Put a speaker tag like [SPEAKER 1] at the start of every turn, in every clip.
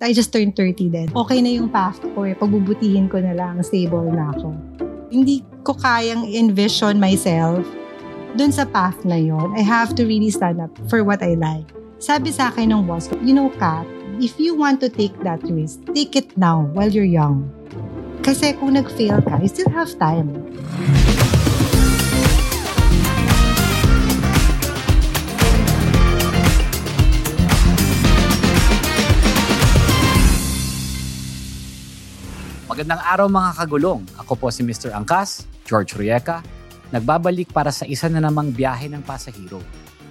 [SPEAKER 1] I just turned 30 then. Okay na yung path ko eh. Pagbubutihin ko na lang, stable na ako. Hindi ko kayang envision myself dun sa path na yon. I have to really stand up for what I like. Sabi sa akin ng boss, you know, Kat, if you want to take that risk, take it now while you're young. Kasi kung nag-fail ka, you still have time.
[SPEAKER 2] Magandang araw mga kagulong. Ako po si Mr. Angkas, George Rieca, nagbabalik para sa isa na namang biyahe ng pasahero.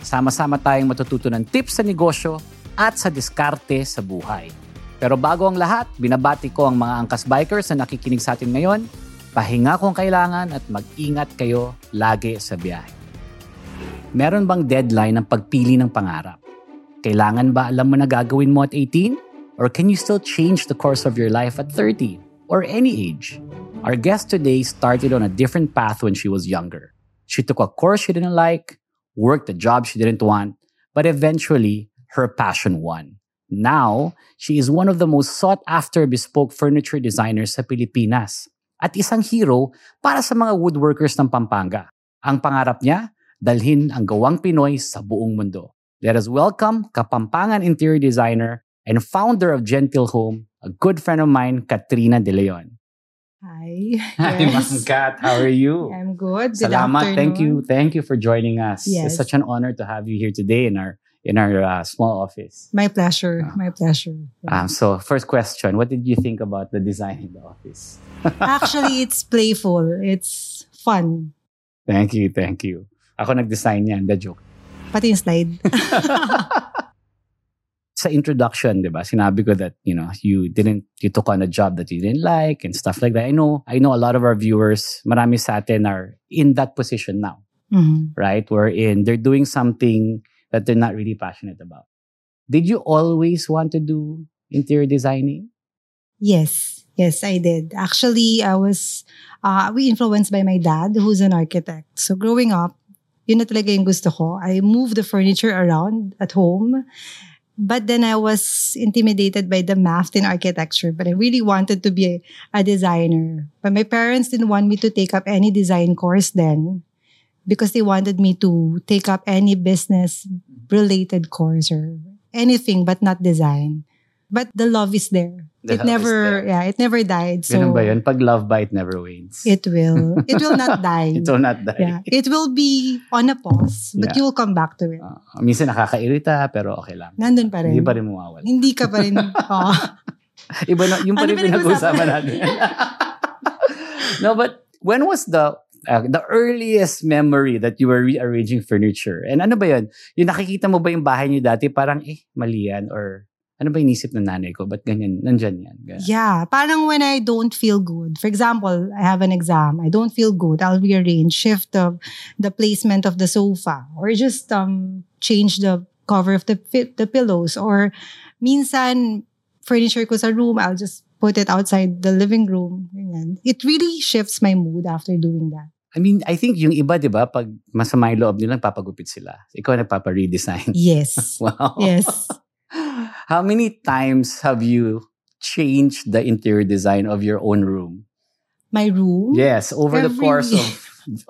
[SPEAKER 2] Sama-sama tayong matututo ng tips sa negosyo at sa diskarte sa buhay. Pero bago ang lahat, binabati ko ang mga Angkas Bikers na nakikinig sa atin ngayon. Pahinga kung kailangan at mag-ingat kayo lagi sa biyahe. Meron bang deadline ng pagpili ng pangarap? Kailangan ba alam mo na gagawin mo at 18? Or can you still change the course of your life at 30? Or any age. Our guest today started on a different path when she was younger. She took a course she didn't like, worked a job she didn't want, but eventually her passion won. Now, she is one of the most sought after bespoke furniture designers sa Pilipinas at isang hero para sa mga woodworkers ng Pampanga. Ang pangarap niya, dalhin ang gawang Pinoy sa buong mundo. Let us welcome Kapampangan interior designer and founder of Gentle Home, a good friend of mine, Katrina De Leon.
[SPEAKER 1] Hi.
[SPEAKER 2] Hi,
[SPEAKER 1] Yes.
[SPEAKER 2] Ma'am Kat. How are you?
[SPEAKER 1] I'm good. Good
[SPEAKER 2] Salamat. Thank you.
[SPEAKER 1] afternoon.
[SPEAKER 2] Thank you for joining us. It's
[SPEAKER 1] Yes.
[SPEAKER 2] such an honor to have you here today in our in our uh, small office.
[SPEAKER 1] My pleasure.
[SPEAKER 2] Ah.
[SPEAKER 1] My pleasure.
[SPEAKER 2] Um, so, first question: What did you think about the design in the office?
[SPEAKER 1] Actually, it's playful. It's fun.
[SPEAKER 2] Thank you, thank you. Ako nag-design yan, the joke.
[SPEAKER 1] Pati yung slide.
[SPEAKER 2] sa introduction, 'di ba? Sinabi ko that, you know, you didn't you took on a job that you didn't like and stuff like that. I know I know a lot of our viewers, marami sa atin are in that position now,
[SPEAKER 1] Mhm.
[SPEAKER 2] right? Wherein they're doing something that they're not really passionate about. Did you always want to do interior designing?
[SPEAKER 1] Yes. Yes, I did. Actually, I was, uh, we influenced by my dad, who's an architect. So growing up, yun na talaga yung gusto ko. I moved the furniture around at home. But then I was intimidated by the math in architecture, but I really wanted to be a, a designer. But my parents didn't want me to take up any design course then because they wanted me to take up any business related course or anything but not design. But the love is there.
[SPEAKER 2] The
[SPEAKER 1] it never,
[SPEAKER 2] there.
[SPEAKER 1] yeah, it never died. So
[SPEAKER 2] Ganun ba yun? Pag love ba, it never wanes.
[SPEAKER 1] it will, it will not die.
[SPEAKER 2] It will not die.
[SPEAKER 1] yeah, it will be on a pause, but
[SPEAKER 2] Yeah.
[SPEAKER 1] you will come back to it.
[SPEAKER 2] Uh, minsan nakakairita, pero okay lang.
[SPEAKER 1] Nandun pa rin.
[SPEAKER 2] Hindi pa rin mawawala.
[SPEAKER 1] Hindi ka pa rin. Oo.
[SPEAKER 2] Iba na, yung pa
[SPEAKER 1] Ano
[SPEAKER 2] rin
[SPEAKER 1] pinag-uusapan
[SPEAKER 2] pinag-uusapan natin. no, but when was the uh, the earliest memory that you were rearranging furniture? And ano ba yun? Yung nakikita mo ba yung bahay niyo dati, parang, eh, mali yan? Or ano ba inisip ng nanay ko? Ba't ganyan? Nandyan yan. Ganyan.
[SPEAKER 1] Yeah, parang when I don't feel good. For example, I have an exam. I don't feel good. I'll rearrange, shift the, the placement of the sofa or just um change the cover of the the pillows or minsan furniture ko sa room, I'll just put it outside the living room. Ganyan. It really shifts my mood after doing that.
[SPEAKER 2] I mean, I think yung iba, di ba, pag masama yung loob nila, papagupit sila. Ikaw nagpapa-redesign.
[SPEAKER 1] Yes.
[SPEAKER 2] wow.
[SPEAKER 1] yes.
[SPEAKER 2] How many times have you changed the interior design of your own room?
[SPEAKER 1] My room.
[SPEAKER 2] Yes, over the
[SPEAKER 1] Every
[SPEAKER 2] course
[SPEAKER 1] year.
[SPEAKER 2] of,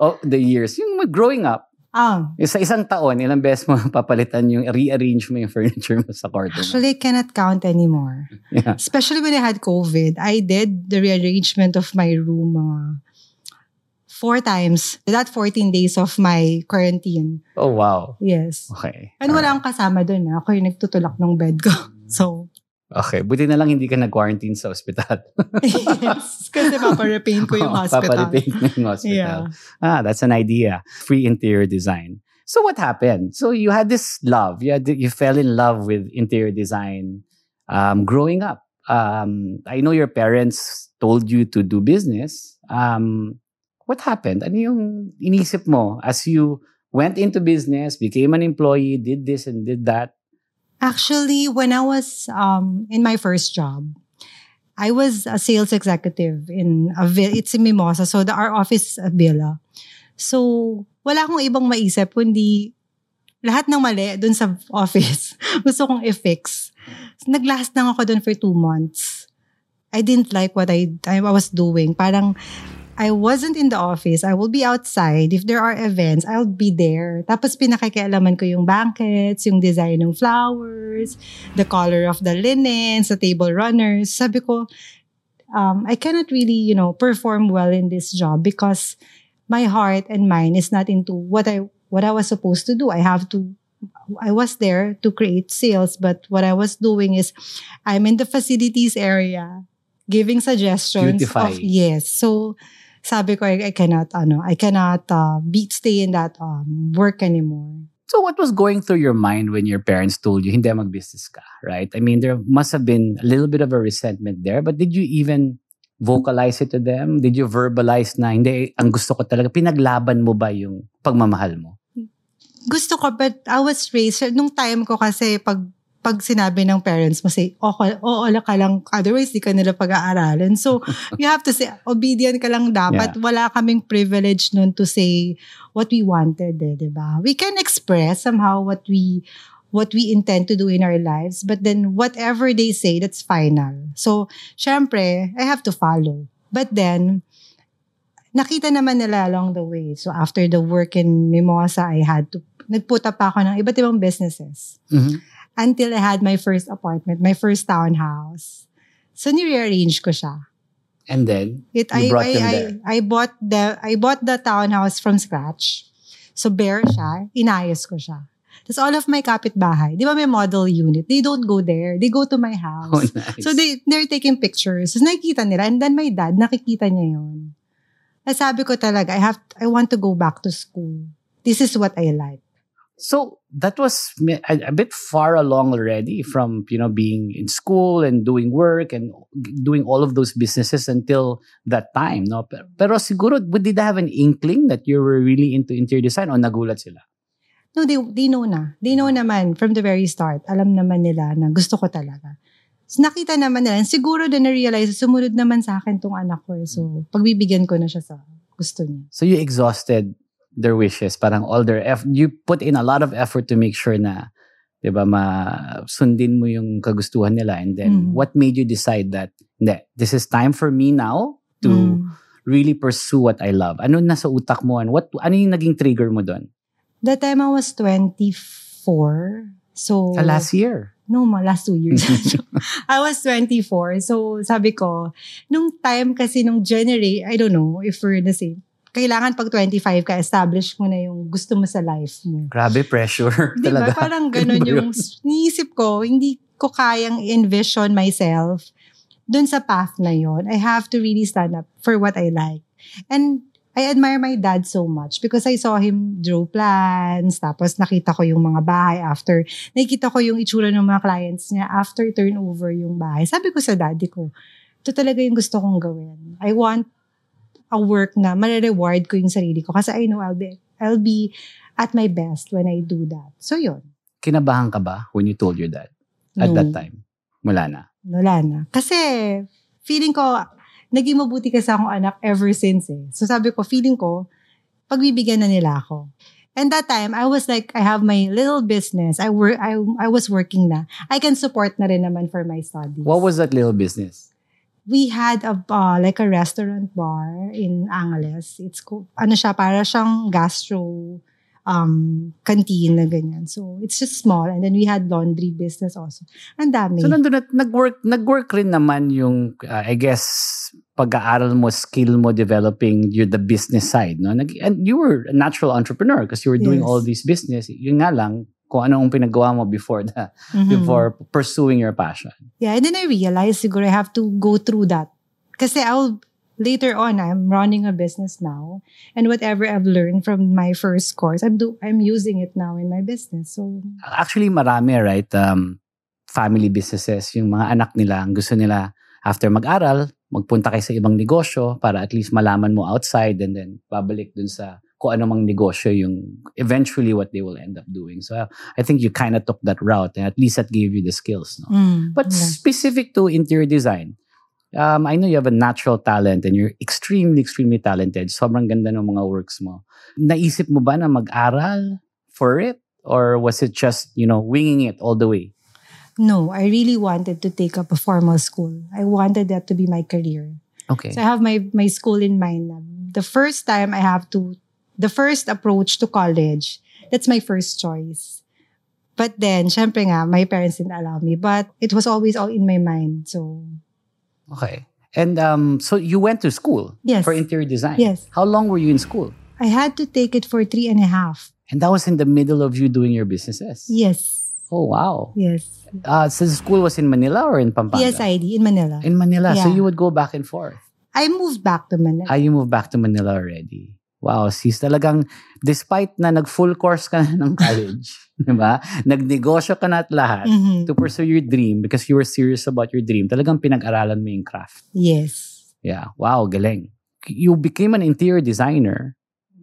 [SPEAKER 2] of the years. Yung growing up,
[SPEAKER 1] Ah,
[SPEAKER 2] sa isang taon, ilang beses mo papalitan yung, rearrange mo yung furniture mo sa kwarto mo.
[SPEAKER 1] actually, I cannot count anymore.
[SPEAKER 2] Yeah.
[SPEAKER 1] Especially when I had COVID, I did the rearrangement of my room mga four times. That 14 days of my quarantine.
[SPEAKER 2] Oh, wow.
[SPEAKER 1] Yes.
[SPEAKER 2] Okay.
[SPEAKER 1] And wala akong kasama dun. ah. Ako yung nagtutulak ng bed ko. So,
[SPEAKER 2] Okay. Buti na lang hindi ka nag-quarantine sa ospital.
[SPEAKER 1] yes. Kasi paparepaint ko yung
[SPEAKER 2] Oo,
[SPEAKER 1] hospital.
[SPEAKER 2] Paparepaint mo yung hospital.
[SPEAKER 1] Yeah.
[SPEAKER 2] Ah, that's an idea. Free interior design. So what happened? So you had this love. You had you fell in love with interior design um, growing up. Um, I know your parents told you to do business. Um, what happened? Ano yung inisip mo as you went into business, became an employee, did this and did that?
[SPEAKER 1] Actually, when I was um, in my first job, I was a sales executive in a vi- it's in Mimosa. So the our office a villa. So wala akong ibang maisip kundi lahat ng mali dun sa office, gusto kong i-fix. Naglast lang ako dun for two months. I didn't like what I, I was doing. Parang, I wasn't in the office. I will be outside. If there are events, I'll be there. Tapos pinakikialaman ko yung banquets, yung design ng flowers, the color of the linens, the table runners. Sabi ko, um, I cannot really, you know, perform well in this job because my heart and mind is not into what I what I was supposed to do. I have to I was there to create sales, but what I was doing is I'm in the facilities area giving suggestions
[SPEAKER 2] Beautify.
[SPEAKER 1] of yes. So sabi ko I, I cannot ano, I cannot uh, be stay in that um, work anymore.
[SPEAKER 2] So what was going through your mind when your parents told you hindi mag-business ka, right? I mean, there must have been a little bit of a resentment there, but did you even vocalize it to them? Did you verbalize na hindi ang gusto ko talaga pinaglaban mo ba yung pagmamahal mo?
[SPEAKER 1] Gusto ko but I was raised nung time ko kasi pag pag sinabi ng parents mo say, okay, oo ka lang, otherwise di ka nila pag-aaralin. So, you have to say, obedient ka lang dapat.
[SPEAKER 2] Yeah.
[SPEAKER 1] Wala kaming privilege nun to say what we wanted, eh, di ba? We can express somehow what we what we intend to do in our lives, but then whatever they say, that's final. So, syempre, I have to follow. But then, nakita naman nila along the way. So, after the work in Mimosa, I had to, nagput up ako ng iba't ibang businesses
[SPEAKER 2] Mhm.
[SPEAKER 1] Until I had my first apartment, my first townhouse. So ni-rearrange ko siya.
[SPEAKER 2] And then,
[SPEAKER 1] It
[SPEAKER 2] You
[SPEAKER 1] I
[SPEAKER 2] brought
[SPEAKER 1] I,
[SPEAKER 2] them
[SPEAKER 1] I,
[SPEAKER 2] there.
[SPEAKER 1] I bought the I bought the townhouse from scratch. So bare siya, inayos ko siya. Tapos all of my kapitbahay, di ba may model unit? They don't go there. They go to my house.
[SPEAKER 2] oh nice.
[SPEAKER 1] So they, they're taking pictures. So nakikita nila. And then my dad, nakikita niya yun. At sabi ko talaga, I have, I want to go back to school. This is what I like.
[SPEAKER 2] So that was a, a bit far along already from you know being in school and doing work and doing all of those businesses until that time. No, pero, pero siguro did they have an inkling that you were really into interior design o nagulat sila?
[SPEAKER 1] No, they, they know na. They know naman from the very start. Alam naman nila na gusto ko talaga. So, nakita naman nila. And siguro din na-realize, sumunod naman sa akin tong anak ko. eh. So, pagbibigyan ko na siya sa gusto niya.
[SPEAKER 2] So you exhausted their wishes, parang all their effort. You put in a lot of effort to make sure na, 'di ba, ma sundin mo yung kagustuhan nila. And then
[SPEAKER 1] Mhm.
[SPEAKER 2] what made you decide that, hindi, this is time for me now to
[SPEAKER 1] Mm.
[SPEAKER 2] really pursue what I love? Ano nasa utak mo and what ano yung naging trigger mo doon?
[SPEAKER 1] That time I was 24. So,
[SPEAKER 2] Sa last year.
[SPEAKER 1] No, ma, last two years. I was 24. So, sabi ko, nung time kasi nung generate, I don't know if we're the same. Kailangan pag 25 ka, establish mo na yung gusto mo sa life mo.
[SPEAKER 2] Grabe pressure
[SPEAKER 1] Di ba?
[SPEAKER 2] talaga.
[SPEAKER 1] Parang ganun
[SPEAKER 2] Ano
[SPEAKER 1] yung, niisip ko, hindi ko kayang envision myself dun sa path na yon. I have to really stand up for what I like. And I admire my dad so much because I saw him draw plans, tapos nakita ko yung mga bahay after, nakikita ko yung itsura ng mga clients niya after turnover yung bahay. Sabi ko sa daddy ko, ito talaga yung gusto kong gawin. I want a work na marireward ko yung sarili ko kasi I know I'll be, I'll be at my best when I do that. So yun.
[SPEAKER 2] Kinabahan ka ba when you told your dad at
[SPEAKER 1] No.
[SPEAKER 2] that time? Wala na.
[SPEAKER 1] Wala na. Kasi, feeling ko, naging mabuti kasi akong anak ever since eh. So sabi ko, feeling ko, pagbibigyan na nila ako. And that time, I was like, I have my little business. I work, I, I was working na. I can support na rin naman for my studies.
[SPEAKER 2] What was that little business?
[SPEAKER 1] We had a, uh, like a restaurant bar in Angeles. It's ano siya, para siyang gastro um, canteen na ganyan. So, it's just small. And then we had laundry business also. Ang dami.
[SPEAKER 2] So nandun at nag-work, nag-work rin naman yung, uh, I guess, pag-aaral mo, skill mo, developing your, the business side. No? Nag, and you were a natural entrepreneur because you were doing
[SPEAKER 1] Yes.
[SPEAKER 2] all these business. Yun nga lang, kung ano ang pinagawa mo before the,
[SPEAKER 1] Mhm.
[SPEAKER 2] before pursuing your passion.
[SPEAKER 1] Yeah, and then I realized siguro I have to go through that. Kasi I'll, later on, I'm running a business now. And whatever I've learned from my first course, I'm do I'm using it now in my business. So,
[SPEAKER 2] Actually, marami, right? Um, family businesses, yung mga anak nila, ang gusto nila after mag-aral, magpunta kayo sa ibang negosyo para at least malaman mo outside and then babalik dun sa kung ano mang negosyo yung eventually what they will end up doing. So I think you kind of took that route and at least that gave you the skills. No?
[SPEAKER 1] mm,
[SPEAKER 2] But
[SPEAKER 1] yeah.
[SPEAKER 2] specific to interior design, um, I know you have a natural talent and you're extremely, extremely talented. Sobrang ganda ng mga works mo. Naisip mo ba na mag-aral for it? or was it just, you know, winging it all the way?
[SPEAKER 1] No, I really wanted to take up a formal school. I wanted that to be my career.
[SPEAKER 2] Okay.
[SPEAKER 1] So I have my my school in mind. The first time I have to, the first approach to college, that's my first choice. But then, syempre nga, my parents didn't allow me. But it was always all in my mind. So,
[SPEAKER 2] Okay. And um, so you went to school
[SPEAKER 1] Yes.
[SPEAKER 2] for interior design.
[SPEAKER 1] Yes.
[SPEAKER 2] How long were you in school?
[SPEAKER 1] I had to take it for three and a half.
[SPEAKER 2] And that was in the middle of you doing your businesses.
[SPEAKER 1] Yes.
[SPEAKER 2] Oh wow.
[SPEAKER 1] Yes.
[SPEAKER 2] Uh, so the school was in Manila or in Pampanga?
[SPEAKER 1] PSID in Manila.
[SPEAKER 2] In Manila. So you would go back and forth.
[SPEAKER 1] I moved back to Manila.
[SPEAKER 2] Ah, you moved back to Manila already. Wow, sis, talagang despite na nag-full course ka ng college, di ba? Nagnegosyo ka na at lahat
[SPEAKER 1] Mhm.
[SPEAKER 2] to pursue your dream because you were serious about your dream. Talagang pinag-aralan mo yung craft.
[SPEAKER 1] Yes.
[SPEAKER 2] Yeah. Wow, galing. You became an interior designer,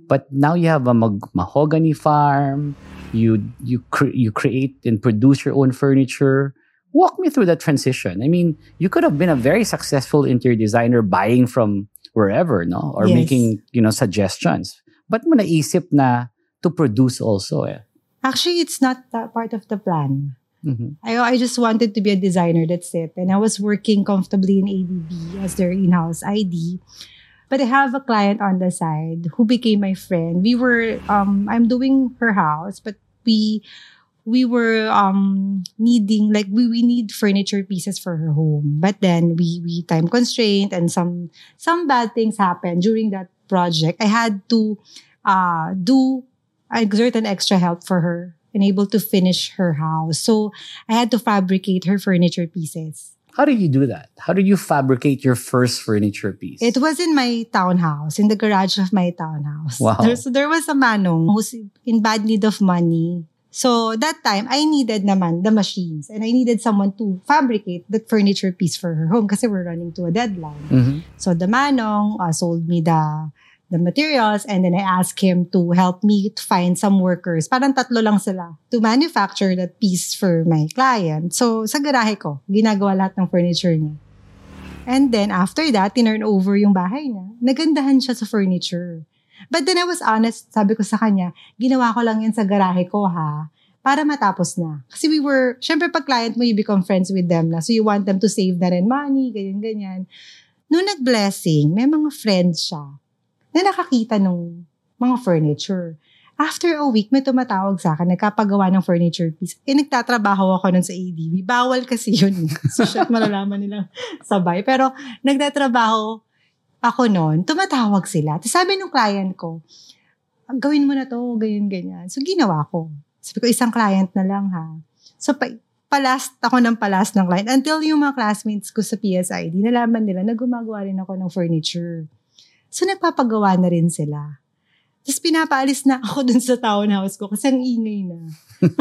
[SPEAKER 2] but now you have a mag- mahogany farm. You you cre- you create and produce your own furniture. Walk me through that transition. I mean, you could have been a very successful interior designer buying from wherever, no, or
[SPEAKER 1] Yes.
[SPEAKER 2] making you know suggestions. But mo naisip na to produce also eh.
[SPEAKER 1] Actually, it's not that part of the plan.
[SPEAKER 2] Mhm.
[SPEAKER 1] I, I just wanted to be a designer. That's it. And I was working comfortably in ADB as their in-house ID. But I have a client on the side who became my friend. We were, um, I'm doing her house, but we, we were, um, needing, like, we, we need furniture pieces for her home. But then we, we time constraint and some, some bad things happened during that project. I had to, uh, do, exert an extra help for her and able to finish her house. So I had to fabricate her furniture pieces.
[SPEAKER 2] How did you do that? How did you fabricate your first furniture piece?
[SPEAKER 1] It was in my townhouse, in the garage of my townhouse.
[SPEAKER 2] Wow.
[SPEAKER 1] There, so there was a manong who's in bad need of money. So that time, I needed naman the machines and I needed someone to fabricate the furniture piece for her home kasi we're running to a deadline.
[SPEAKER 2] Mhm.
[SPEAKER 1] So the manong uh, sold me the the materials and then I asked him to help me to find some workers. Parang tatlo lang sila to manufacture that piece for my client. So sa garahe ko, ginagawa lahat ng furniture niya. And then after that, tinurn over yung bahay niya. Nagandahan siya sa furniture. But then I was honest, sabi ko sa kanya, ginawa ko lang yan sa garahe ko ha, para matapos na. Kasi we were, syempre pag client mo, you become friends with them na. So you want them to save na rin money, ganyan-ganyan. Nung nag-blessing, may mga friends siya na nakakita ng mga furniture. After a week, may tumatawag sa akin, nagkapagawa ng furniture piece. Eh, nagtatrabaho ako nun sa ADB. Bawal kasi yun. eh. so, shit, malalaman nilang sabay. Pero, nagtatrabaho ako noon, tumatawag sila. Tapos sabi ng client ko, gawin mo na to, ganyan, ganyan. So, ginawa ko. Sabi ko, isang client na lang ha. So, pa, palast ako ng palast ng client until yung mga classmates ko sa PSID, nalaman nila na gumagawa rin ako ng furniture. So, nagpapagawa na rin sila. Tapos pinapaalis na ako dun sa townhouse ko kasi ang ingay na.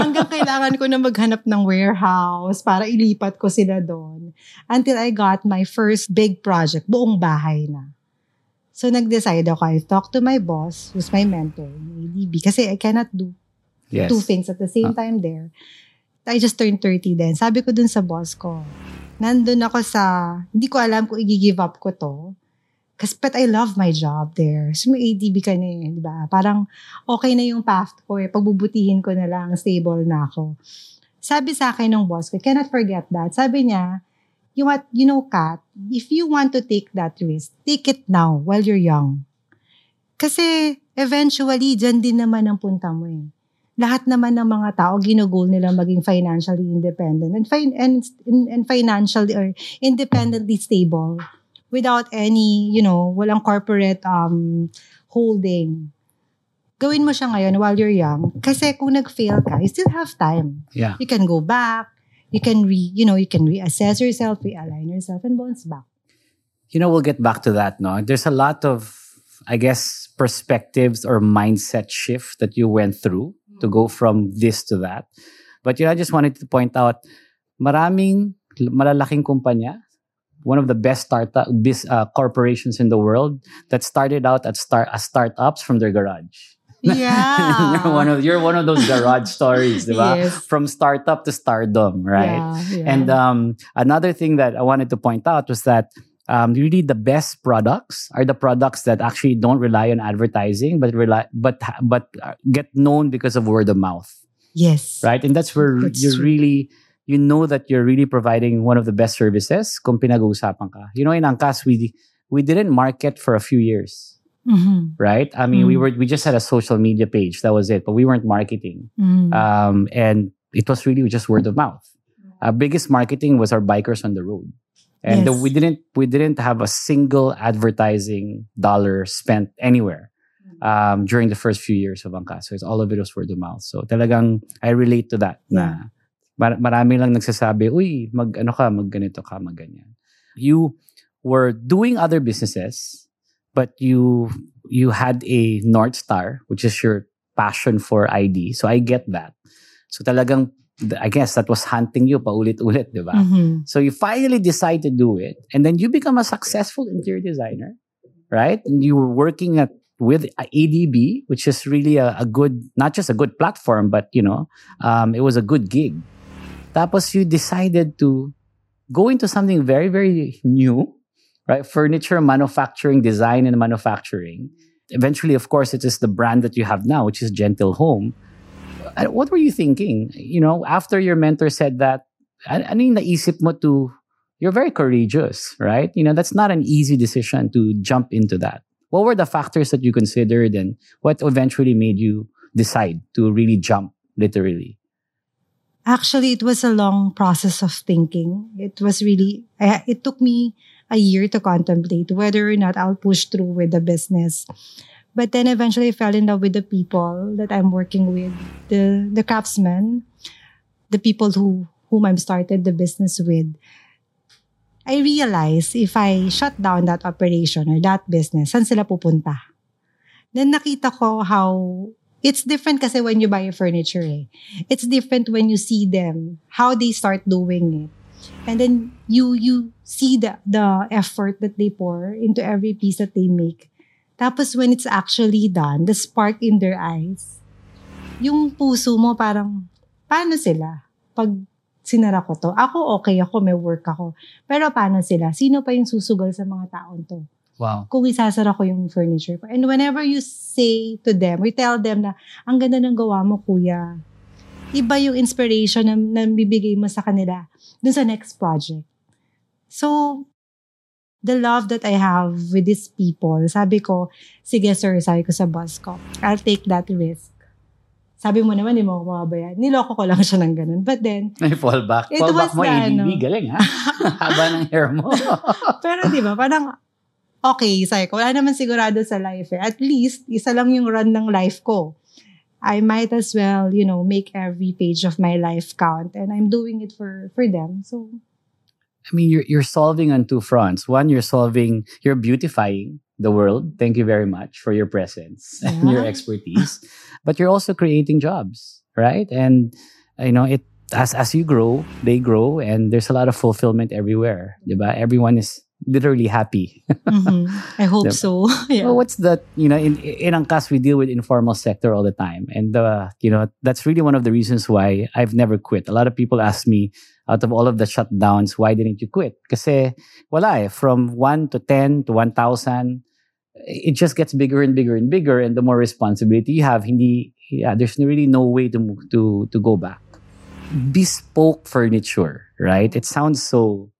[SPEAKER 1] Hanggang kailangan ko na maghanap ng warehouse para ilipat ko sila doon. Until I got my first big project, buong bahay na. So, nag-decide ako, I talked to my boss, who's my mentor, ADB, kasi I cannot do
[SPEAKER 2] Yes.
[SPEAKER 1] two things at the same time there. I just turned 30 then. Sabi ko dun sa boss ko, nandun ako sa, hindi ko alam kung i-give up ko to. Kasi, but I love my job there. So, may ADB ka na eh, di ba? Parang, okay na yung path ko eh. Pagbubutihin ko na lang, stable na ako. Sabi sa akin ng boss ko, cannot forget that. Sabi niya, you what, you know, Kat, if you want to take that risk, take it now while you're young. Kasi, eventually, dyan din naman ang punta mo eh lahat naman ng mga tao ginugol nila maging financially independent and, fin- and, and financially or independently stable without any, you know, walang corporate um, holding. Gawin mo siya ngayon while you're young kasi kung nag-fail ka, you still have time.
[SPEAKER 2] Yeah.
[SPEAKER 1] You can go back, you can re, you know, you can reassess yourself, realign yourself and bounce back.
[SPEAKER 2] You know, we'll get back to that, no? There's a lot of, I guess, perspectives or mindset shift that you went through to go from this to that. But you know, I just wanted to point out, maraming malalaking kumpanya, one of the best startup bis, uh, corporations in the world that started out at start as startups from their garage.
[SPEAKER 1] Yeah.
[SPEAKER 2] you're one of you're one of those garage stories, diba?
[SPEAKER 1] Yes.
[SPEAKER 2] From startup to stardom, right?
[SPEAKER 1] Yeah, yeah.
[SPEAKER 2] And um, another thing that I wanted to point out was that um, really the best products are the products that actually don't rely on advertising, but rely but but uh, get known because of word of mouth.
[SPEAKER 1] Yes.
[SPEAKER 2] right? And that's where
[SPEAKER 1] That's
[SPEAKER 2] you
[SPEAKER 1] true.
[SPEAKER 2] really you know that you're really providing one of the best services kung pinag-uusapan ka. You know, in Angkas, we we didn't market for a few years,
[SPEAKER 1] Mhm.
[SPEAKER 2] right? I mean, we
[SPEAKER 1] Mm.
[SPEAKER 2] were we just had a social media page. That was it, but we weren't marketing.
[SPEAKER 1] Mhm.
[SPEAKER 2] Um, and it was really just word of mouth. Our biggest marketing was our bikers on the road. And the- we didn't we didn't have a single advertising dollar spent anywhere um, during the first few years of Angkas. So it's all of it was word of mouth. So talagang I relate to that na mar- marami lang nagsasabi, uy, mag ano ka, mag ganito ka, mag ganyan. You were doing other businesses, but you you had a North Star, which is your passion for ID. So I get that. So talagang, I guess that was hunting you paulit-ulit, di ba?
[SPEAKER 1] Mhm.
[SPEAKER 2] So you finally decide to do it, and then you become a successful interior designer, right? And you were working at with ADB, which is really a, a good, not just a good platform, but you know, um, it was a good gig. Tapos you decided to go into something very, very new, right? Furniture manufacturing, design and manufacturing. Eventually, of course, it is the brand that you have now, which is Gentle Home. What were you thinking? You know, after your mentor said that, an- ano yung naisip mo to, you're very courageous, right? You know, that's not an easy decision to jump into that. What were the factors that you considered and what eventually made you decide to really jump, literally?
[SPEAKER 1] Actually, it was a long process of thinking. It was really, I, it took me a year to contemplate whether or not I'll push through with the business. But then eventually I fell in love with the people that I'm working with, the, the craftsmen, the people who, whom I've started the business with. I realized if I shut down that operation or that business, saan sila pupunta? Then nakita ko how it's different kasi when you buy a furniture eh. It's different when you see them, how they start doing it. And then you you see the the effort that they pour into every piece that they make. Tapos when it's actually done, the spark in their eyes, yung puso mo parang, paano sila? Pag sinara ko to, ako okay ako, may work ako. Pero paano sila? Sino pa yung susugal sa mga taon to?
[SPEAKER 2] Wow.
[SPEAKER 1] kung isasara ko yung furniture ko. And whenever you say to them, we tell them na, ang ganda ng gawa mo, kuya. Iba yung inspiration na, na bibigay mo sa kanila dun sa next project. So, the love that I have with these people, sabi ko, sige sir, sabi ko sa boss ko, I'll take that risk. Sabi mo naman, di mo ako mababayan. Niloko ko lang siya ng ganun. But then,
[SPEAKER 2] May fallback.
[SPEAKER 1] It
[SPEAKER 2] fallback
[SPEAKER 1] was
[SPEAKER 2] mo,
[SPEAKER 1] the
[SPEAKER 2] ADB.
[SPEAKER 1] ano.
[SPEAKER 2] Galing ha? Haba ng hair mo.
[SPEAKER 1] Pero di ba, parang, okay, sabi ko, wala naman sigurado sa life eh. At least, isa lang yung run ng life ko. I might as well, you know, make every page of my life count. And I'm doing it for for them. So,
[SPEAKER 2] I mean, you're, you're solving on two fronts. One, you're solving, you're beautifying the world. Thank you very much for your presence and your expertise. But you're also creating jobs, right? And, you know, it, as, as you grow, they grow and there's a lot of fulfillment everywhere. Diba? Everyone is literally happy.
[SPEAKER 1] mhm. I hope so. yeah.
[SPEAKER 2] Well, what's that? You know, in in Angkas, we deal with informal sector all the time, and uh, you know that's really one of the reasons why I've never quit. A lot of people ask me, out of all of the shutdowns, why didn't you quit? Because wala eh. From one to ten to one thousand, it just gets bigger and bigger and bigger, and the more responsibility you have, hindi yeah, there's really no way to move, to to go back. Bespoke furniture, right? It sounds so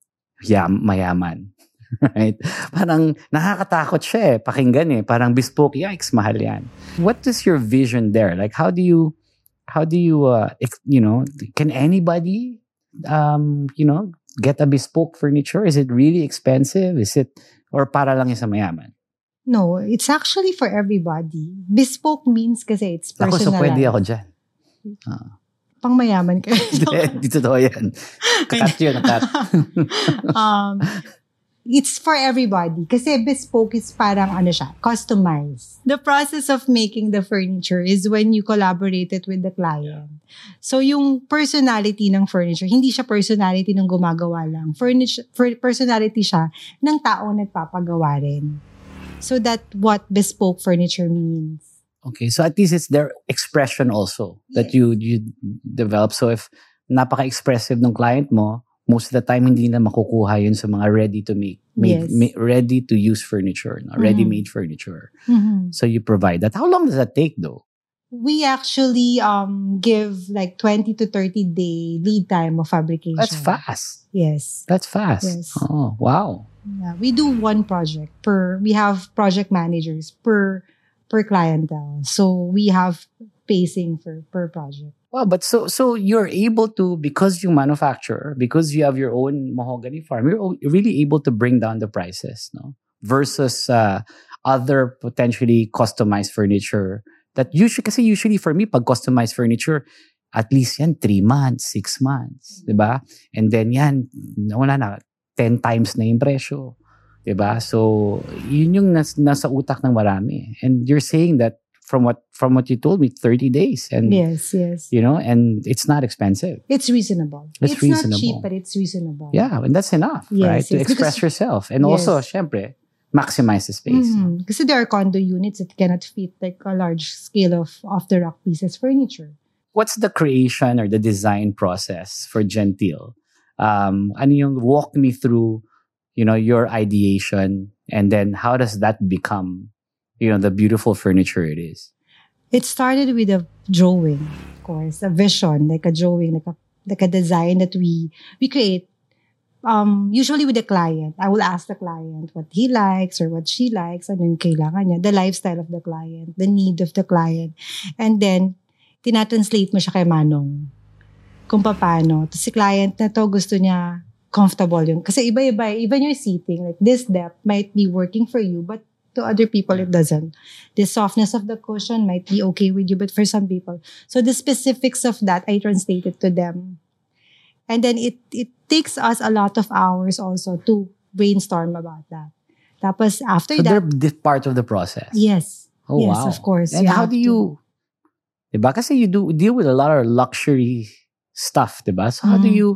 [SPEAKER 2] yeah, mayaman. right? Parang nakakatakot siya eh, pakinggan eh. Parang bespoke, yikes, mahal yan. What is your vision there? Like, how do you, how do you, uh, you know, can anybody, um, you know, get a bespoke furniture? Is it really expensive? Is it, or para lang sa mayaman?
[SPEAKER 1] No, it's actually for everybody. Bespoke means kasi it's
[SPEAKER 2] Ako, so pwede ako dyan.
[SPEAKER 1] Pang mayaman ka.
[SPEAKER 2] Hindi, totoo yan. Cut yun, cut.
[SPEAKER 1] um, it's for everybody. Kasi bespoke is parang ano siya, customized. The process of making the furniture is when you collaborate it with the client. So yung personality ng furniture, hindi siya personality ng gumagawa lang. Furniture, for- personality siya ng taong nagpapagawa rin. So that what bespoke furniture means.
[SPEAKER 2] Okay, so at least it's their expression also that
[SPEAKER 1] Yes.
[SPEAKER 2] you you develop. So if napaka-expressive ng client mo, most of the time hindi na makukuha yun sa mga ready to make, made,
[SPEAKER 1] Yes.
[SPEAKER 2] ma- ready to use furniture, no?
[SPEAKER 1] Mhm.
[SPEAKER 2] ready-made furniture.
[SPEAKER 1] Mhm.
[SPEAKER 2] So you provide that. How long does that take though?
[SPEAKER 1] We actually um give like 20 to 30 day lead time of fabrication.
[SPEAKER 2] That's fast.
[SPEAKER 1] Yes.
[SPEAKER 2] That's fast.
[SPEAKER 1] Yes.
[SPEAKER 2] Oh, wow.
[SPEAKER 1] Yeah, we do one project per we have project managers per per clientele. So we have pacing for per project.
[SPEAKER 2] Wow, but so so you're able to because you manufacture, because you have your own mahogany farm, you're really able to bring down the prices, no? Versus uh, other potentially customized furniture that usually kasi usually for me pag customized furniture at least yan 3 months, 6 months, 'di ba? And then yan wala na 10 times na yung presyo. 'di? So yun yung nas, nasa utak ng marami. And you're saying that from what from what you told me 30 days and
[SPEAKER 1] Yes, yes.
[SPEAKER 2] you know, and it's not expensive.
[SPEAKER 1] It's reasonable.
[SPEAKER 2] It's
[SPEAKER 1] not
[SPEAKER 2] reasonable.
[SPEAKER 1] cheap, but it's reasonable.
[SPEAKER 2] Yeah, and that's enough,
[SPEAKER 1] Yes,
[SPEAKER 2] right? To express
[SPEAKER 1] because-
[SPEAKER 2] yourself and also,
[SPEAKER 1] Yes.
[SPEAKER 2] syempre, maximize the space.
[SPEAKER 1] Mhm. Kasi there are condo units that cannot fit like a large scale of off the rack pieces furniture.
[SPEAKER 2] What's the creation or the design process for Gentile? Um, ano yung walk me through, you know, your ideation, and then how does that become, you know, the beautiful furniture it is?
[SPEAKER 1] It started with a drawing, of course, a vision, like a drawing, like a like a design that we we create. Um, usually with the client, I will ask the client what he likes or what she likes, ano kailangan niya, the lifestyle of the client, the need of the client. And then, tinatranslate mo siya kay Manong kung paano. Tapos si client na to gusto niya comfortable yung, kasi iba-iba, even your seating, like this depth might be working for you, but to other people it doesn't. The softness of the cushion might be okay with you, but for some people. So the specifics of that, I translated to them. And then it it takes us a lot of hours also to brainstorm about that. Tapos after
[SPEAKER 2] So they're
[SPEAKER 1] that,
[SPEAKER 2] di- part of the process.
[SPEAKER 1] yes.
[SPEAKER 2] Oh,
[SPEAKER 1] yes,
[SPEAKER 2] wow.
[SPEAKER 1] of course.
[SPEAKER 2] And how do
[SPEAKER 1] to.
[SPEAKER 2] you, diba? Kasi you do deal with a lot of luxury stuff, diba? So how do
[SPEAKER 1] Mm.
[SPEAKER 2] you,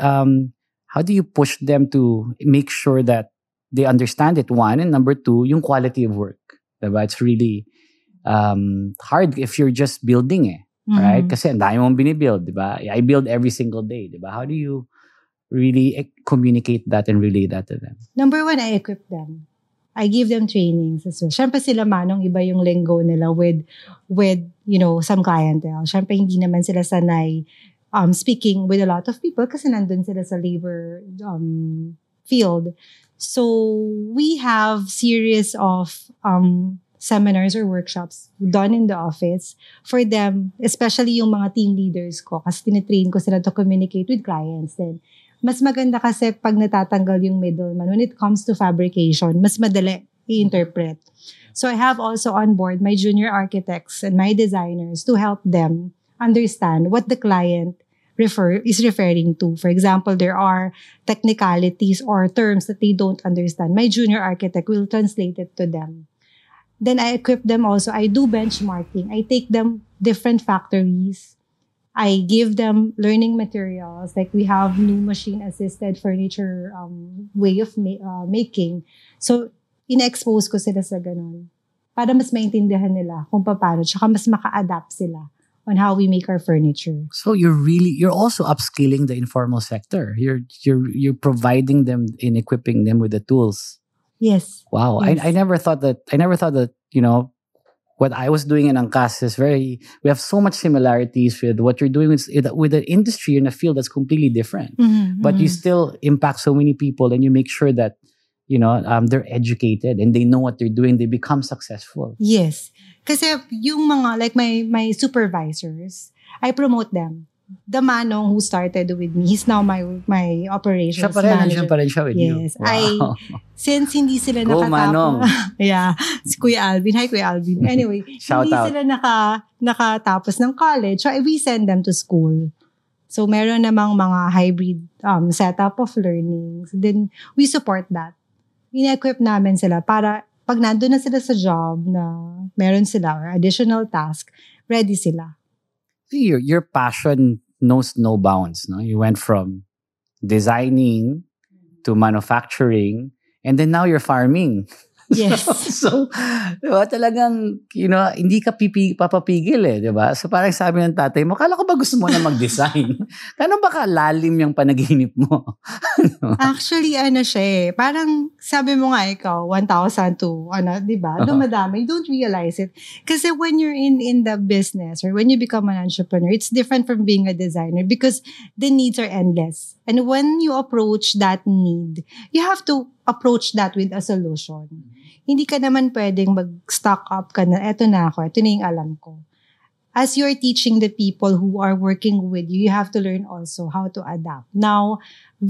[SPEAKER 2] um, how do you push them to make sure that they understand it? One and number two, yung quality of work, diba? It's really um, hard if you're just building eh, right?
[SPEAKER 1] Mhm.
[SPEAKER 2] Kasi ang dami mong binibuild? I build every single day, diba? How do you really eh, communicate that and relay that to them?
[SPEAKER 1] Number one, I equip them. I give them trainings as well. Siyempre sila manong iba yung lingo nila with, with, you know, some clientele. Siyempre hindi naman sila sanay um, speaking with a lot of people kasi nandun sila sa labor um, field. So, we have series of um, seminars or workshops done in the office for them, especially yung mga team leaders ko kasi tinitrain ko sila to communicate with clients then mas maganda kasi pag natatanggal yung middleman when it comes to fabrication, mas madali i-interpret. So I have also on board my junior architects and my designers to help them understand what the client refer is referring to. For example, there are technicalities or terms that they don't understand. My junior architect will translate it to them. Then I equip them also. I do benchmarking. I take them different factories. I give them learning materials. Like we have new machine assisted furniture um, way of ma- uh, making. So, ina-expose ko sila sa ganun. Para mas maintindihan nila kung paano. Tsaka mas maka-adapt sila on how we make our furniture.
[SPEAKER 2] So you're really you're also upskilling the informal sector. You're you're you're providing them in equipping them with the tools.
[SPEAKER 1] Yes.
[SPEAKER 2] Wow,
[SPEAKER 1] Yes.
[SPEAKER 2] I I never thought that I never thought that you know what I was doing in Angkas is very we have so much similarities with what you're doing with with an industry in a field that's completely different.
[SPEAKER 1] Mhm,
[SPEAKER 2] But you
[SPEAKER 1] mhm.
[SPEAKER 2] still impact so many people, and you make sure that you know um, they're educated and they know what they're doing. They become successful.
[SPEAKER 1] Yes. Kasi yung mga, like my, my supervisors, I promote them. The Manong who started with me, he's now my my operations
[SPEAKER 2] Siya pa rin,
[SPEAKER 1] manager.
[SPEAKER 2] nandiyan pa rin siya with you.
[SPEAKER 1] Yes. I-
[SPEAKER 2] Wow.
[SPEAKER 1] Since hindi sila
[SPEAKER 2] Go, Manong.
[SPEAKER 1] nakatapos. yeah. Si Kuya Alvin. Hi, Kuya Alvin. Anyway,
[SPEAKER 2] Shout
[SPEAKER 1] hindi
[SPEAKER 2] out.
[SPEAKER 1] sila naka, nakatapos ng college. So, we send them to school. So, meron namang mga hybrid um, setup of learnings. Then, we support that. Ina-equip namin sila para pag nandun na sila sa job na meron sila or additional task, ready sila.
[SPEAKER 2] your your passion knows no bounds. No, you went from designing to manufacturing, and then now you're farming.
[SPEAKER 1] Yes.
[SPEAKER 2] so, di ba, talagang, you know, hindi ka pipi, papapigil eh, di ba? So, parang sabi ng tatay mo, kala ko ba gusto mo na mag-design? Kano ba kalalim yung panaginip mo?
[SPEAKER 1] Actually, ano siya eh, parang sabi mo nga ikaw, 1,000 to, ano, di ba?
[SPEAKER 2] Uh-huh.
[SPEAKER 1] Dumadami. You don't realize it. Kasi when you're in, in the business or when you become an entrepreneur, it's different from being a designer because the needs are endless. And when you approach that need, you have to approach that with a solution. Hindi ka naman pwedeng mag-stock up ka na, eto na ako, eto na yung alam ko. As you're teaching the people who are working with you, you have to learn also how to adapt. Now,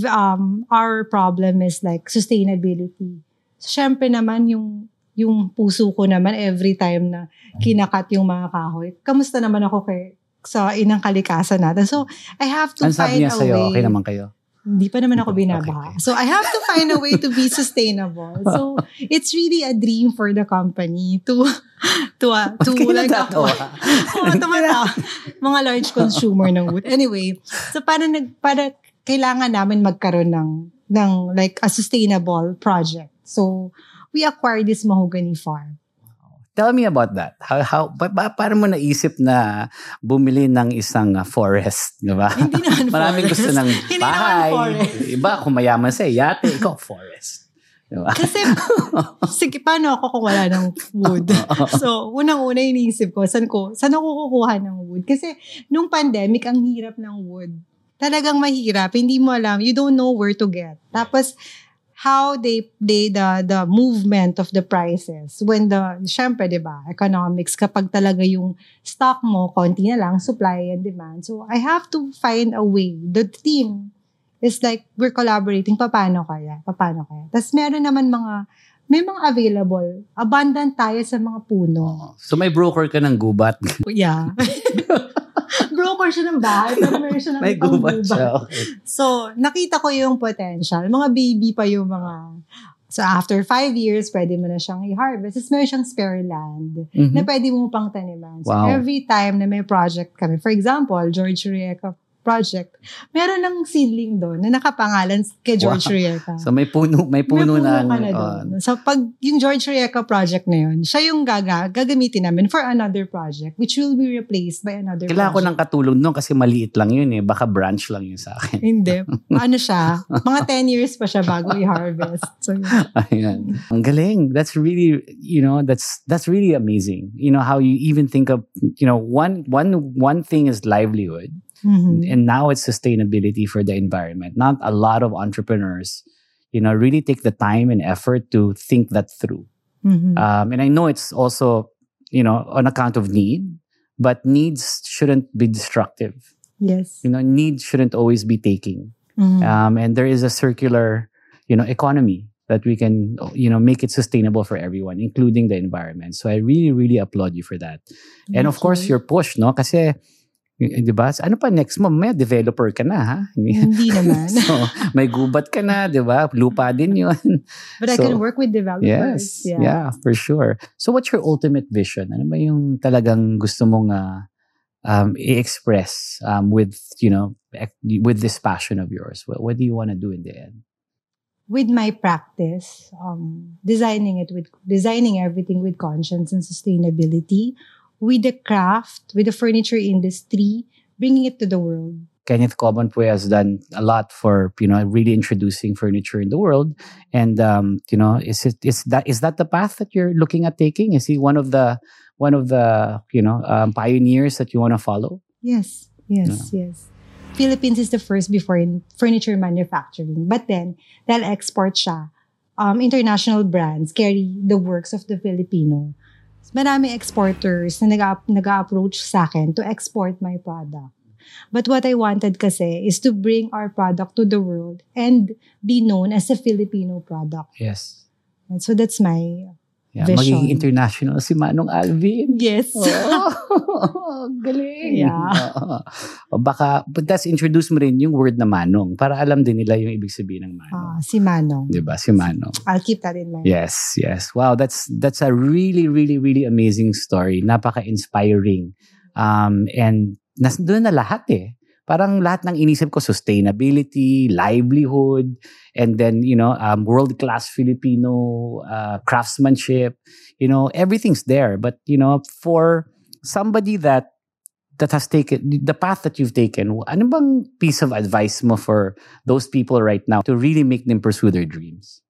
[SPEAKER 1] um, our problem is like sustainability. So, syempre naman yung yung puso ko naman every time na kinakat yung mga kahoy. Kamusta naman ako kay sa inang kalikasan natin. So, I have to
[SPEAKER 2] Ano sabi
[SPEAKER 1] find
[SPEAKER 2] niya
[SPEAKER 1] a
[SPEAKER 2] sa'yo?
[SPEAKER 1] way.
[SPEAKER 2] Okay naman kayo?
[SPEAKER 1] Hindi pa naman ako
[SPEAKER 2] Okay,
[SPEAKER 1] binabaha.
[SPEAKER 2] okay.
[SPEAKER 1] So, I have to find a way to be sustainable. So, it's really a dream for the company to to uh, to
[SPEAKER 2] kayo
[SPEAKER 1] like
[SPEAKER 2] natatawa?
[SPEAKER 1] Oo, tumatawa. Mga large consumer ng wood. Anyway, so para nag para kailangan namin magkaroon ng ng like a sustainable project. So, we acquired this mahogany farm.
[SPEAKER 2] Tell me about that. How, how, pa, pa, paano mo naisip na bumili ng isang uh, forest, di ba?
[SPEAKER 1] Hindi naman
[SPEAKER 2] Maraming
[SPEAKER 1] forest.
[SPEAKER 2] gusto ng bahay. Iba, kung mayaman sa yate, ikaw forest. Di ba?
[SPEAKER 1] Kasi, sige, paano ako kung wala ng wood? so, unang-una iniisip ko, saan ko, saan ako kukuha ng wood? Kasi, nung pandemic, ang hirap ng wood. Talagang mahirap. Hindi mo alam. You don't know where to get. Tapos, how they, they, the, the movement of the prices. When the, syempre, di ba, economics, kapag talaga yung stock mo, konti na lang, supply and demand. So, I have to find a way. The team is like, we're collaborating, paano kaya? Paano kaya? Tapos meron naman mga, may mga available. Abundant tayo sa mga puno.
[SPEAKER 2] So may broker ka ng gubat.
[SPEAKER 1] Yeah. Broker siya ng bahay, pero meron siya ng
[SPEAKER 2] may gubat siya. Okay.
[SPEAKER 1] So, nakita ko yung potential. Mga baby pa yung mga... So, after five years, pwede mo na siyang i-harvest. Tapos meron siyang spare land
[SPEAKER 2] Mhm.
[SPEAKER 1] na pwede mo pang taniman. So,
[SPEAKER 2] Wow.
[SPEAKER 1] every time na may project kami, for example, George Rieka project, meron ng seedling doon na nakapangalan kay George
[SPEAKER 2] Wow.
[SPEAKER 1] Rieka.
[SPEAKER 2] So may puno, may puno,
[SPEAKER 1] May
[SPEAKER 2] ng...
[SPEAKER 1] ka na
[SPEAKER 2] uh,
[SPEAKER 1] so, pag yung George Rieka project na yun, siya yung gaga, gagamitin namin for another project which will be replaced by another
[SPEAKER 2] kailangan ko
[SPEAKER 1] project.
[SPEAKER 2] ng katulong doon kasi maliit lang yun eh. Baka branch lang yun sa akin.
[SPEAKER 1] Hindi. Ano siya? Mga 10 years pa siya bago i-harvest. So.
[SPEAKER 2] Ayan. Ang galing. That's really, you know, that's that's really amazing. You know how you even think of, you know, one one one thing is livelihood
[SPEAKER 1] Mhm.
[SPEAKER 2] and now it's sustainability for the environment. Not a lot of entrepreneurs, you know, really take the time and effort to think that through.
[SPEAKER 1] Mhm.
[SPEAKER 2] Um, and I know it's also, you know, on account of need, but needs shouldn't be destructive.
[SPEAKER 1] yes.
[SPEAKER 2] You know, need shouldn't always be taking.
[SPEAKER 1] Mhm.
[SPEAKER 2] um, and there is a circular you know economy that we can you know make it sustainable for everyone including the environment so i really really applaud you for that and of
[SPEAKER 1] Thank
[SPEAKER 2] course your push no kasi y- di ba? Ano pa next mo? May developer ka na ha?
[SPEAKER 1] Hindi naman.
[SPEAKER 2] so may gubat ka na di ba? Lupa din yun.
[SPEAKER 1] But I
[SPEAKER 2] So,
[SPEAKER 1] can work with developers.
[SPEAKER 2] yes. Yeah. for sure. So what's your ultimate vision? Ano ba yung talagang gusto mong uh, um, i-express um, with you know ec- with this passion of yours? What, what do you want to do in the end?
[SPEAKER 1] With my practice, um, designing it with designing everything with conscience and sustainability, with the craft, with the furniture industry, bringing it to the world.
[SPEAKER 2] Kenneth Cobanpue has done a lot for you know really introducing furniture in the world, and um, you know is it is that is that the path that you're looking at taking? Is he one of the one of the you know um, pioneers that you want to follow?
[SPEAKER 1] Yes, yes, yes. Philippines is the first before in furniture manufacturing. But then, dahil export siya, um, international brands carry the works of the Filipino. Maraming exporters na nag- nag-approach sa akin to export my product. But what I wanted kasi is to bring our product to the world and be known as a Filipino product.
[SPEAKER 2] Yes.
[SPEAKER 1] And so that's my
[SPEAKER 2] Yeah,
[SPEAKER 1] Vision.
[SPEAKER 2] magiging international si Manong Alvin.
[SPEAKER 1] yes.
[SPEAKER 2] Oh, galing.
[SPEAKER 1] Yeah.
[SPEAKER 2] Oo. O baka, but that's introduce mo rin yung word na Manong para alam din nila yung ibig sabihin ng
[SPEAKER 1] Ah,
[SPEAKER 2] Manong.
[SPEAKER 1] si Manong.
[SPEAKER 2] Di ba? Si Manong.
[SPEAKER 1] I'll keep that in mind.
[SPEAKER 2] Yes, yes. Wow, that's that's a really, really, really amazing story. Napaka-inspiring. Um, and nas doon na lahat eh. Parang lahat ng inisip ko, sustainability, livelihood, and then, you know, um, world-class Filipino uh, craftsmanship, you know, everything's there. But, you know, for somebody that that has taken the path that you've taken, ano bang piece of advice mo for those people right now to really make them pursue their dreams?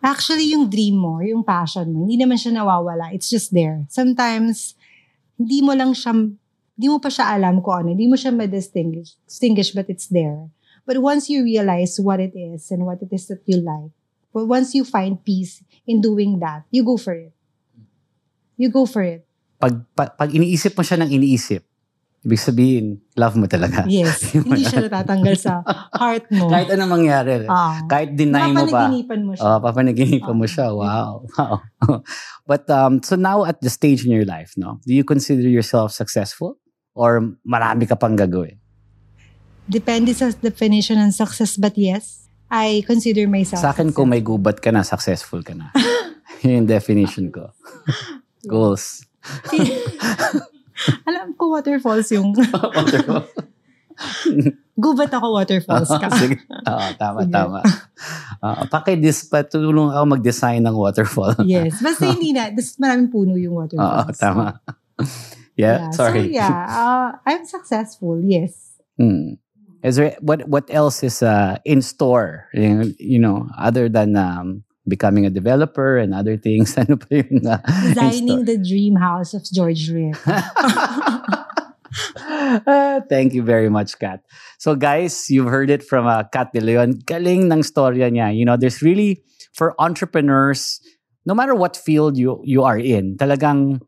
[SPEAKER 1] Actually, yung dream mo, yung passion mo, hindi naman siya nawawala. It's just there. Sometimes, hindi mo lang siya, hindi mo pa siya alam kung ano, hindi mo siya ma-distinguish, distinguish, but it's there. But once you realize what it is and what it is that you like, but once you find peace in doing that, you go for it. You go for it.
[SPEAKER 2] Pag, pag, pag iniisip mo siya ng iniisip, ibig sabihin, love mo talaga.
[SPEAKER 1] Yes. hindi siya natatanggal sa heart mo.
[SPEAKER 2] Kahit anong mangyari.
[SPEAKER 1] Ah.
[SPEAKER 2] Kahit deny mo pa.
[SPEAKER 1] Napanaginipan mo siya.
[SPEAKER 2] Oh, papanaginipan mo siya. Wow. Wow. But um, so now at the stage in your life, no, do you consider yourself successful? Or marami ka pang gagawin?
[SPEAKER 1] Depende sa definition ng success, but yes, I consider myself
[SPEAKER 2] Sa akin, kung may gubat ka na, successful ka na. Yun yung definition ko. Goals.
[SPEAKER 1] Alam ko waterfalls yung...
[SPEAKER 2] Wonderful.
[SPEAKER 1] Gubat ako waterfalls ka.
[SPEAKER 2] Sige. Oo, tama,
[SPEAKER 1] Sige.
[SPEAKER 2] tama. Uh, pakidis, patulong ako mag-design ng waterfall.
[SPEAKER 1] yes. Basta hindi na. Das, maraming puno yung
[SPEAKER 2] Oo,
[SPEAKER 1] waterfalls.
[SPEAKER 2] tama. Yeah, sorry.
[SPEAKER 1] So yeah, uh, I'm successful. Yes.
[SPEAKER 2] Hmm. Is there what what else is uh, in store? You, you know, other than um, becoming a developer and other things. Ano pa yung uh,
[SPEAKER 1] Designing the dream house of George Rick.
[SPEAKER 2] Ah, Thank you very much, Kat. So guys, you've heard it from uh, Kat De Leon. Galing ng storya niya. You know, there's really for entrepreneurs, no matter what field you you are in, talagang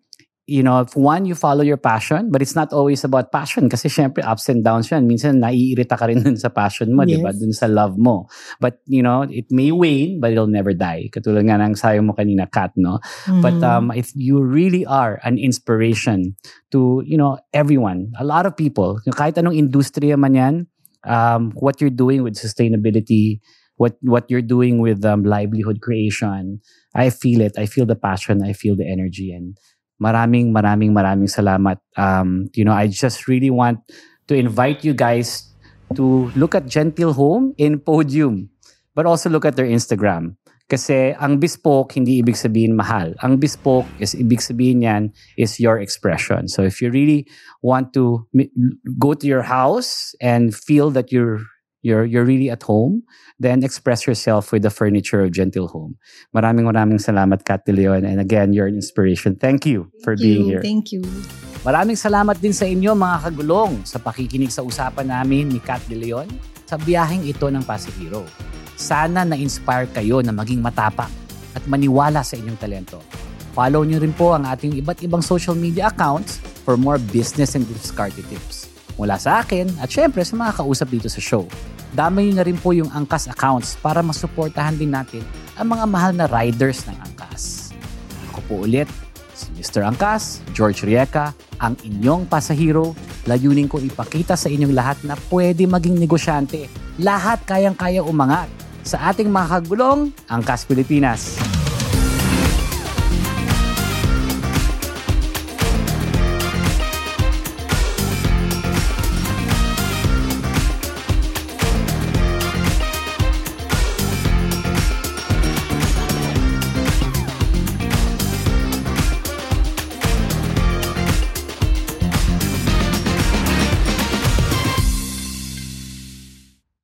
[SPEAKER 2] you know, if one, you follow your passion, but it's not always about passion kasi syempre ups and downs yan. Minsan naiirita ka rin dun sa passion mo, di ba?
[SPEAKER 1] Yes.
[SPEAKER 2] Dun sa love mo. But, you know, it may wane, but it'll never die. Katulad nga ng sayo mo kanina, Kat, no? But
[SPEAKER 1] Mhm.
[SPEAKER 2] um, if you really are an inspiration to you know everyone, a lot of people, kahit anong industriya man yan, um, what you're doing with sustainability, what what you're doing with um, livelihood creation, I feel it. I feel the passion. I feel the energy, and maraming maraming maraming salamat. Um, you know, I just really want to invite you guys to look at Gentle Home in Podium, but also look at their Instagram. Kasi ang bespoke, hindi ibig sabihin mahal. Ang bespoke is ibig sabihin yan is your expression. So if you really want to go to your house and feel that you're you're you're really at home, then express yourself with the furniture of Gentle Home. Maraming maraming salamat, Kat De Leon. And again, you're an inspiration. Thank you for
[SPEAKER 1] Thank
[SPEAKER 2] being
[SPEAKER 1] you.
[SPEAKER 2] here.
[SPEAKER 1] Thank you.
[SPEAKER 2] Maraming salamat din sa inyo mga kagulong sa pakikinig sa usapan namin ni Kat De Leon sa biyaheng ito ng Pasahero. Sana na-inspire kayo na maging matapak at maniwala sa inyong talento. Follow nyo rin po ang ating iba't ibang social media accounts for more business and discarded tips. Mula sa akin at syempre sa mga kausap dito sa show. Damay nyo na rin po yung Angkas accounts para masuportahan din natin ang mga mahal na riders ng Angkas. Ako po ulit, si Mr. Angkas, George Rieca, ang inyong pasahero, layunin ko ipakita sa inyong lahat na pwede maging negosyante. Lahat kayang-kaya umangat sa ating mga kagulong, Angkas Pilipinas.